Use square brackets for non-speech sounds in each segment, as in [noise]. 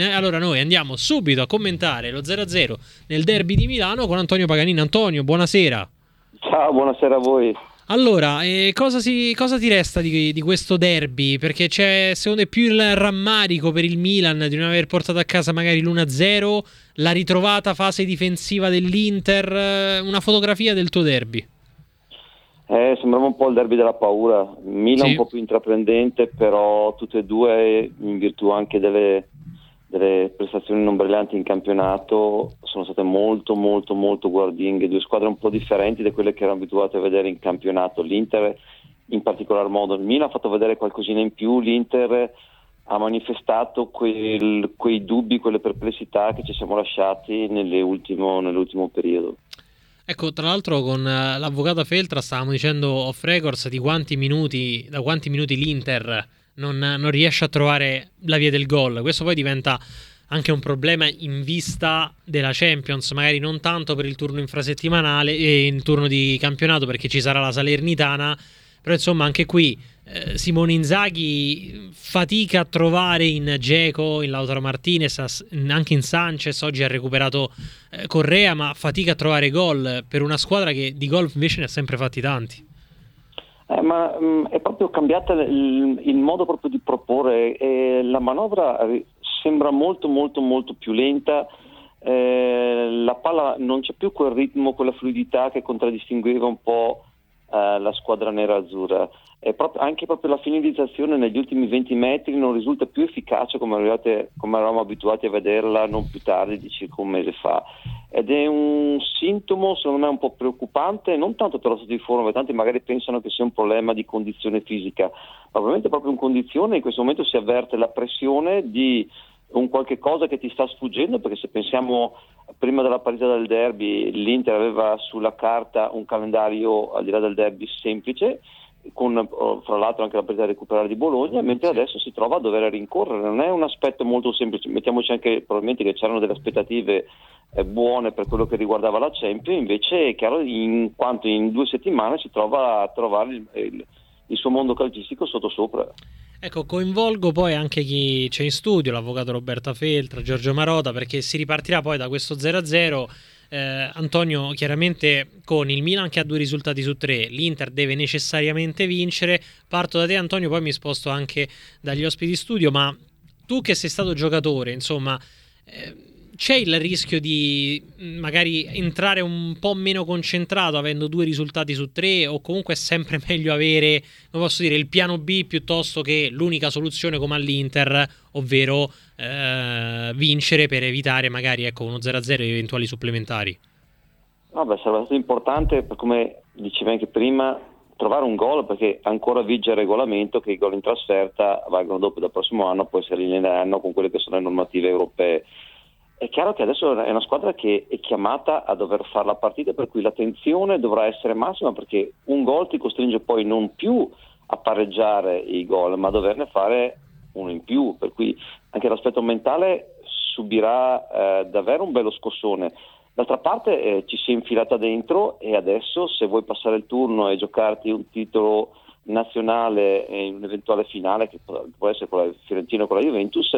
Allora noi andiamo subito a commentare lo 0-0 nel derby di Milano con Antonio Paganini. Antonio, buonasera. Ciao, buonasera a voi. Allora, eh, cosa, si, cosa, ti resta di, di, questo derby? Perché c'è secondo te più il rammarico per il Milan di non aver portato a casa magari l'1-0, la ritrovata fase difensiva dell'Inter, eh, una fotografia del tuo derby? Eh, sembrava un po' il derby della paura. Milan sì. un po' più intraprendente, però tutte e due in virtù anche delle delle prestazioni non brillanti in campionato sono state molto molto molto guardinghe, due squadre un po' differenti da quelle che erano abituate a vedere in campionato, l'Inter in particolar modo, il Milan ha fatto vedere qualcosina in più, l'Inter ha manifestato quel, quei dubbi, quelle perplessità che ci siamo lasciati nell'ultimo, nell'ultimo periodo. Ecco, tra l'altro con eh, l'avvocato Feltra stavamo dicendo off records di quanti minuti, da quanti minuti l'Inter non, non riesce a trovare la via del gol. Questo poi diventa anche un problema in vista della Champions, magari non tanto per il turno infrasettimanale e il turno di campionato perché ci sarà la Salernitana, però insomma anche qui eh, Simone Inzaghi fatica a trovare in Geco, in Lautaro Martinez, anche in Sanchez, oggi ha recuperato eh, Correa, ma fatica a trovare gol per una squadra che di gol invece ne ha sempre fatti tanti. Eh, ma mh, mm, è proprio cambiata il, il, modo proprio di proporre e la manovra sembra molto molto molto più lenta. Eh, la palla non c'è più quel ritmo, quella fluidità che contraddistingueva un po' eh, la squadra nera-azzurra. Proprio, anche proprio la finalizzazione negli ultimi 20 metri non risulta più efficace come, arrivate, come eravamo abituati a vederla non più tardi di circa un mese fa. Ed è un sintomo, secondo me, un po' preoccupante, non tanto per lo stato di forma, tanti magari pensano che sia un problema di condizione fisica, ma probabilmente proprio in condizione in questo momento si avverte la pressione di un qualche cosa che ti sta sfuggendo, perché se pensiamo prima della partita del derby l'Inter aveva sulla carta un calendario al di là del derby semplice, con oh, fra l'altro anche la partita da recuperare di Bologna, mentre adesso si trova a dover rincorrere. Non è un aspetto molto semplice, mettiamoci anche probabilmente che c'erano delle aspettative eh, buone per quello che riguardava la Champions, invece è chiaro in quanto in due settimane si trova a trovare il, il, il suo mondo calcistico sottosopra. Ecco, coinvolgo poi anche chi c'è in studio, l'avvocato Roberta Feltra, Giorgio Marota, perché si ripartirà poi da questo 0-0. Eh, Antonio, chiaramente con il Milan che ha due risultati su tre, l'Inter deve necessariamente vincere. Parto da te, Antonio, poi mi sposto anche dagli ospiti di studio, ma tu che sei stato giocatore, insomma, eh, c'è il rischio di mm, magari entrare un po' meno concentrato avendo due risultati su tre o comunque è sempre [laughs] meglio avere, come posso dire, il piano B piuttosto che l'unica soluzione come all'Inter, ovvero eh, vincere per evitare magari ecco, uno 0-0 e eventuali supplementari? No, beh, sarà stato importante, come dicevi anche prima, trovare un gol perché ancora vige il regolamento che i gol in trasferta valgono dopo dal prossimo anno, poi si riallineeranno con quelle che sono le normative europee è chiaro che adesso è una squadra che è chiamata a dover fare la partita, per cui l'attenzione dovrà essere massima perché un gol ti costringe poi non più a pareggiare i gol, ma a doverne fare uno in più, per cui anche l'aspetto mentale subirà eh, davvero un bello scossone. D'altra parte eh, ci si è infilata dentro e adesso se vuoi passare il turno e giocarti un titolo nazionale in un'eventuale finale che può essere con la Fiorentina o con la Juventus,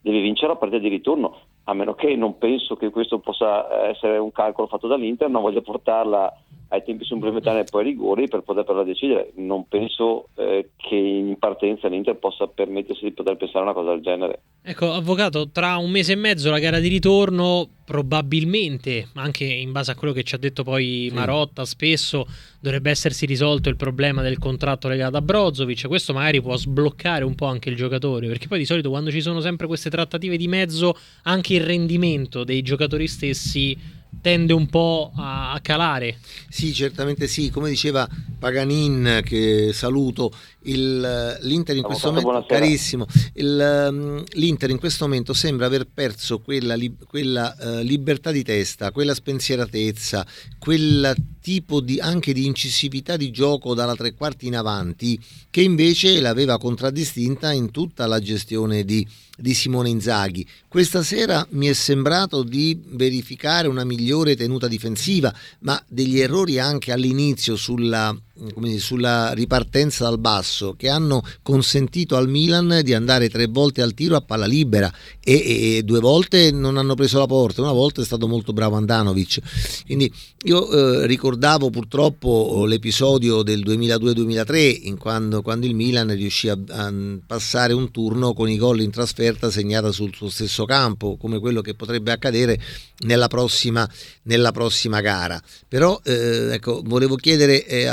devi vincere la partita di ritorno a meno che non penso che questo possa essere un calcolo fatto dall'Inter, non voglio portarla ai tempi supplementari e poi ai rigori per poterla decidere. Non penso eh, che in partenza l'Inter possa permettersi di poter pensare a una cosa del genere. Ecco, avvocato, tra un mese e mezzo la gara di ritorno, probabilmente, anche in base a quello che ci ha detto poi Marotta, spesso dovrebbe essersi risolto il problema del contratto legato a Brozovic. Questo magari può sbloccare un po' anche il giocatore, perché poi di solito quando ci sono sempre queste trattative di mezzo, anche il rendimento dei giocatori stessi tende un po' a, a, calare. Sì, certamente sì, come diceva Paganin, che saluto, il, l'Inter in questo momento, carissimo, il, um, l'Inter in questo momento sembra aver perso quella, quella uh, libertà di testa, quella spensieratezza, quel tipo di, anche di incisività di gioco dalla tre quarti in avanti che invece l'aveva contraddistinta in tutta la gestione di di Simone Inzaghi. Questa sera mi è sembrato di verificare una migliore tenuta difensiva, ma degli errori anche all'inizio sulla dire, sulla ripartenza dal basso che hanno consentito al Milan di andare tre volte al tiro a palla libera e, e due volte non hanno preso la porta, una volta è stato molto bravo Andanovic. Quindi io eh, ricordavo purtroppo l'episodio del 2002-2003 in quando, quando il Milan riuscì a, a, passare un turno con i gol in trasferta segnata sul suo stesso campo, come quello che potrebbe accadere nella prossima, nella prossima gara. Però eh, ecco, volevo chiedere eh,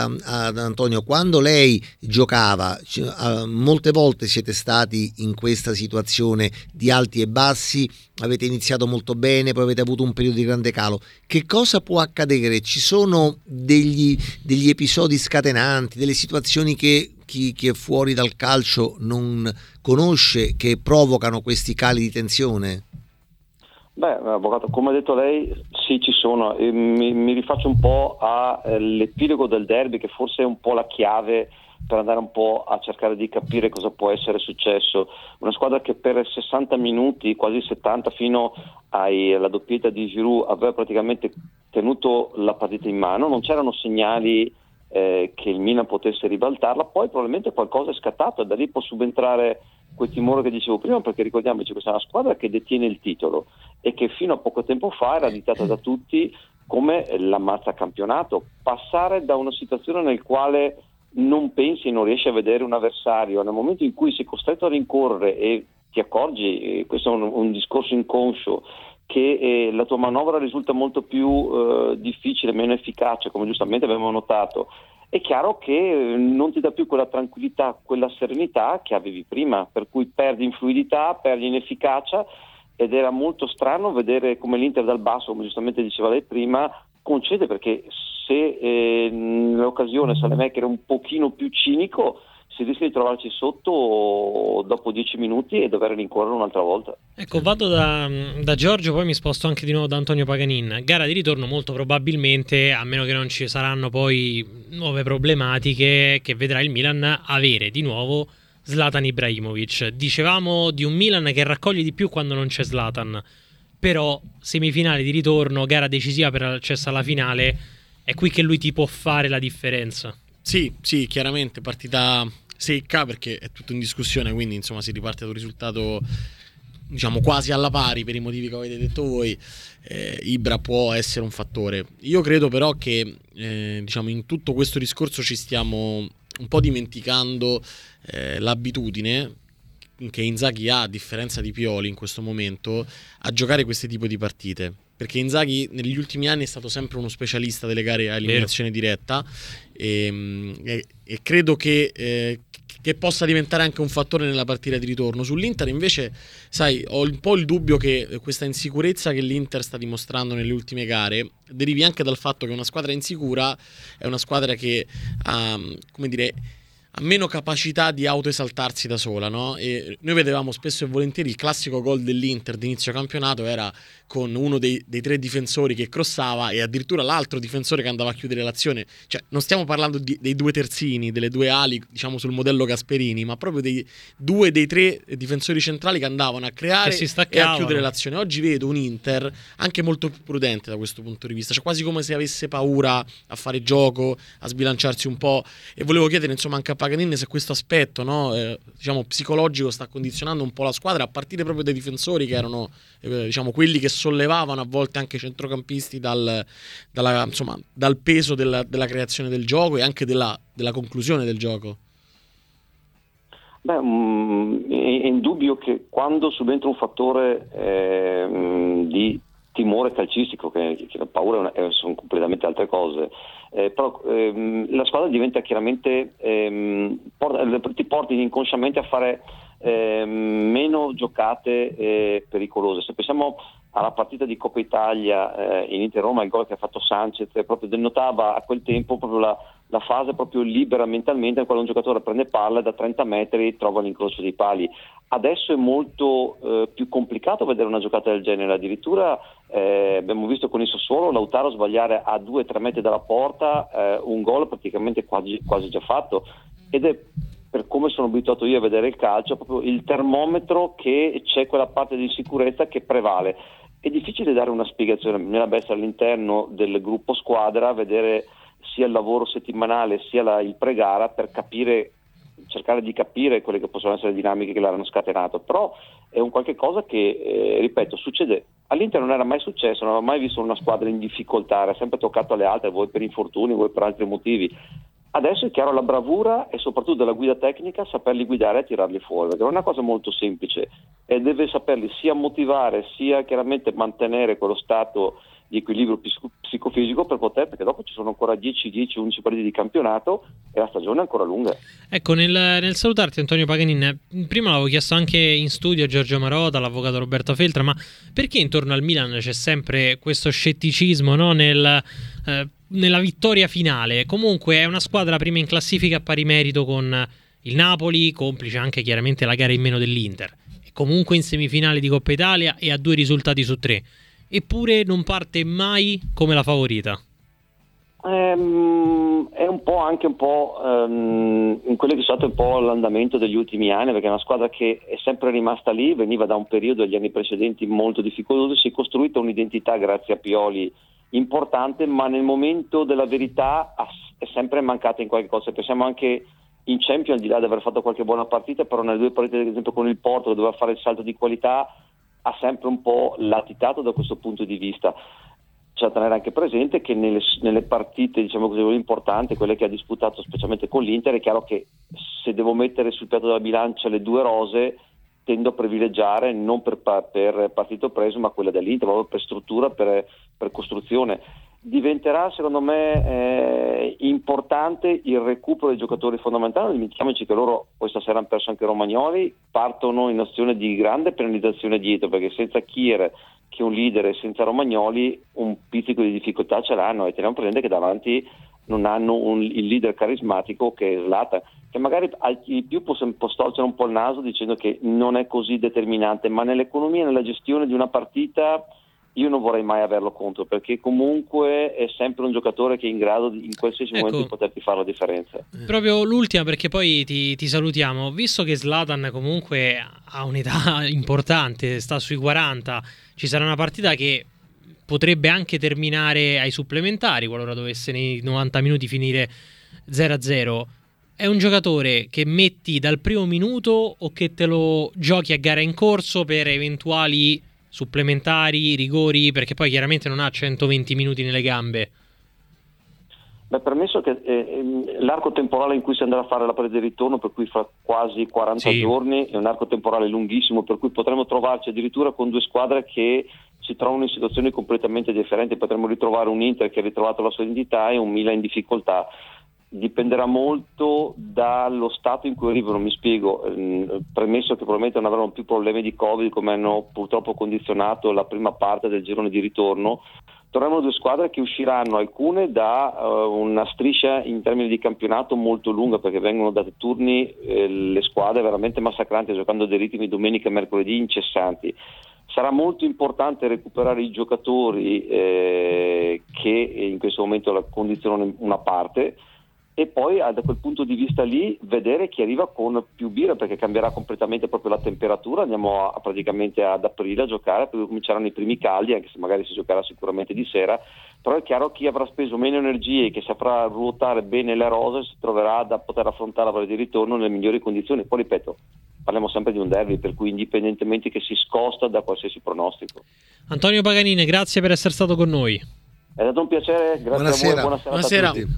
ad Antonio, quando lei giocava, molte volte siete stati in questa situazione di alti e bassi, avete iniziato molto bene, poi avete avuto un periodo di grande calo. Che cosa può accadere? Ci sono degli, degli episodi scatenanti, delle situazioni che chi, chi, è fuori dal calcio non conosce, che provocano questi cali di tensione? Beh, avvocato, come ha detto lei, sì, ci sono. Mi, mi, rifaccio un po' all'epilogo del derby, che forse è un po' la chiave per andare un po' a cercare di capire cosa può essere successo. Una squadra che per 60 minuti, quasi 70, fino alla doppietta di Giroud, aveva praticamente tenuto la partita in mano, non c'erano segnali eh, che il Milan potesse ribaltarla, poi probabilmente qualcosa è scattato e da lì può subentrare quel timore che dicevo prima, perché ricordiamoci questa è una squadra che detiene il titolo e che fino a poco tempo fa era additata da tutti come l'ammazza campionato. Passare da una situazione nel quale non pensi e non riesci a vedere un avversario, nel momento in cui sei costretto a rincorrere e ti accorgi, questo è un, un discorso inconscio, che eh, la tua manovra risulta molto più eh, difficile, meno efficace, come giustamente abbiamo notato, è chiaro che eh, non ti dà più quella tranquillità, quella serenità che avevi prima, per cui perdi in fluidità, perdi in efficacia ed era molto strano vedere come l'Inter dal basso, come giustamente diceva lei prima, concede perché se eh, nell'occasione Salemaker era un pochino più cinico, si rischia di trovarci sotto dopo dieci minuti e dover rincorrere un'altra volta. Ecco, vado da, da, Giorgio, poi mi sposto anche di nuovo da Antonio Paganin. Gara di ritorno molto probabilmente, a meno che non ci saranno poi nuove problematiche, che vedrà il Milan avere di nuovo Zlatan Ibrahimovic. Dicevamo di un Milan che raccoglie di più quando non c'è Zlatan, però semifinale di ritorno, gara decisiva per l'accesso alla finale, è qui che lui ti può fare la differenza. Sì, sì, chiaramente partita secca perché è tutto in discussione, quindi insomma si riparte da un risultato diciamo quasi alla pari per i motivi che avete detto voi. Eh, Ibra può essere un fattore. Io credo però che eh, diciamo in tutto questo discorso ci stiamo un po' dimenticando eh, l'abitudine che Inzaghi ha, a differenza di Pioli in questo momento, a giocare questo tipo di partite. Perché Inzaghi negli ultimi anni è stato sempre uno specialista delle gare a eliminazione Vero. diretta e, e, e, credo che, eh, che possa diventare anche un fattore nella partita di ritorno. Sull'Inter invece, sai, ho un po' il dubbio che questa insicurezza che l'Inter sta dimostrando nelle ultime gare derivi anche dal fatto che una squadra insicura è una squadra che ha, come dire ha meno capacità di autoesaltarsi da sola, no? E noi vedevamo spesso e volentieri il classico gol dell'Inter d'inizio campionato era con uno dei, dei, tre difensori che crossava e addirittura l'altro difensore che andava a chiudere l'azione. Cioè, non stiamo parlando di, dei due terzini, delle due ali, diciamo sul modello Gasperini, ma proprio dei due dei tre difensori centrali che andavano a creare e a chiudere l'azione. Oggi vedo un Inter anche molto più prudente da questo punto di vista, cioè quasi come se avesse paura a fare gioco, a sbilanciarsi un po'. E volevo chiedere, insomma, anche a Paganini se questo aspetto, no, eh, diciamo, psicologico sta condizionando un po' la squadra, a partire proprio dai difensori che erano, eh, diciamo, quelli che sollevavano a volte anche i centrocampisti dal, dalla, insomma, dal peso della, della, creazione del gioco e anche della, della conclusione del gioco? Beh, um, è indubbio che quando subentra un fattore eh, di timore calcistico, che, che la paura è, sono completamente altre cose, eh, però ehm, la squadra diventa chiaramente, ehm, porta, ti porti inconsciamente a fare ehm, meno giocate eh, pericolose. Se pensiamo alla partita di Coppa Italia eh, in Inter-Roma, il gol che ha fatto Sanchez, proprio denotava a quel tempo proprio la, la fase proprio libera mentalmente in cui un giocatore prende palla da 30 metri trova l'incrocio dei pali. Adesso è molto eh, più complicato vedere una giocata del genere, addirittura eh, abbiamo visto con il Sassuolo Lautaro sbagliare a 2-3 metri dalla porta eh, un gol praticamente quasi, quasi già fatto ed è per come sono abituato io a vedere il calcio, proprio il termometro che c'è quella parte di insicurezza che prevale. È difficile dare una spiegazione, bisognerebbe essere all'interno del gruppo squadra, vedere sia il lavoro settimanale sia la, il pre-gara per capire cercare di capire quelle che possono essere le dinamiche che l'hanno scatenato, però è un qualche cosa che, eh, ripeto, succede. All'Inter non era mai successo, non aveva mai visto una squadra in difficoltà, era sempre toccato alle altre, vuoi per infortuni, vuoi per altri motivi. Adesso è chiaro la bravura e soprattutto della guida tecnica saperli guidare e tirarli fuori, perché non è una cosa molto semplice e deve saperli sia motivare sia chiaramente mantenere quello stato di equilibrio psicofisico per poter, perché dopo ci sono ancora 10, 10, 11 partite di campionato e la stagione è ancora lunga. Ecco, nel, nel salutarti Antonio Paganin, prima l'avevo chiesto anche in studio a Giorgio Marota, all'avvocato Roberto Feltra, ma perché intorno al Milan c'è sempre questo scetticismo no? nel, eh, nella vittoria finale? Comunque è una squadra prima in classifica a pari merito con il Napoli, complice anche chiaramente la gara in meno dell'Inter, e comunque in semifinale di Coppa Italia e ha due risultati su tre eppure non parte mai come la favorita. Ehm, è un po' anche un po' um, in quello che è stato un po' l'andamento degli ultimi anni, perché è una squadra che è sempre rimasta lì, veniva da un periodo degli anni precedenti molto difficoltoso, si è costruita un'identità grazie a Pioli importante, ma nel momento della verità è sempre mancata in qualche cosa. Pensiamo anche in Champions, al di là di aver fatto qualche buona partita, però nelle due partite, ad esempio con il Porto, doveva fare il salto di qualità, ha sempre un po' latitato da questo punto di vista. C'è da tenere anche presente che nelle, nelle partite diciamo così, importanti, quelle che ha disputato specialmente con l'Inter, è chiaro che se devo mettere sul piatto della bilancia le due rose, tendo a privilegiare non per, per partito preso, ma quella dell'Inter, proprio per struttura, per, per costruzione diventerà secondo me eh, importante il recupero dei giocatori fondamentali, dimentichiamoci che loro questa sera hanno perso anche Romagnoli, partono in azione di grande penalizzazione dietro perché senza Kier che è un leader e senza Romagnoli un pizzico di difficoltà ce l'hanno. E teniamo presente che davanti non hanno un, il leader carismatico che è Slata, che magari ai più può, può storcere un po' il naso dicendo che non è così determinante, ma nell'economia, nella gestione di una partita io non vorrei mai averlo contro perché comunque è sempre un giocatore che è in grado di, in qualsiasi ecco, momento di poterti fare la differenza. Eh. Proprio l'ultima perché poi ti, ti, salutiamo, visto che Slatan comunque ha un'età [laughs] importante, sta sui 40, ci sarà una partita che potrebbe anche terminare ai supplementari qualora dovesse nei 90 minuti finire 0-0. È un giocatore che metti dal primo minuto o che te lo giochi a gara in corso per eventuali supplementari, rigori, perché poi chiaramente non ha 120 minuti nelle gambe. Beh, permesso che eh, l'arco temporale in cui si andrà a fare la presa di ritorno, per cui fra quasi 40 sì. giorni, è un arco temporale lunghissimo, per cui potremmo trovarci addirittura con due squadre che si trovano in situazioni completamente differenti. Potremmo ritrovare un Inter che ha ritrovato la sua identità e un Milan in difficoltà dipenderà molto dallo stato in cui arrivano, mi spiego, ehm, premesso che probabilmente non avranno più problemi di Covid come hanno purtroppo condizionato la prima parte del girone di ritorno, troveremo due squadre che usciranno alcune da uh, una striscia in termini di campionato molto lunga perché vengono date turni eh, le squadre veramente massacranti giocando dei ritmi domenica e mercoledì incessanti. Sarà molto importante recuperare i giocatori eh, che in questo momento condizionano una parte e poi da quel punto di vista lì vedere chi arriva con più birra perché cambierà completamente proprio la temperatura, andiamo a, praticamente ad aprile a giocare, poi cominceranno i primi caldi, anche se magari si giocherà sicuramente di sera, però è chiaro che chi avrà speso meno energie e che saprà ruotare bene le rose si troverà da poter affrontare la valle di ritorno nelle migliori condizioni, poi ripeto, parliamo sempre di un derby, per cui indipendentemente che si scosta da qualsiasi pronostico. Antonio Paganini, grazie per essere stato con noi. È stato un piacere, grazie buonasera. a voi, buonasera, buonasera. a tutti.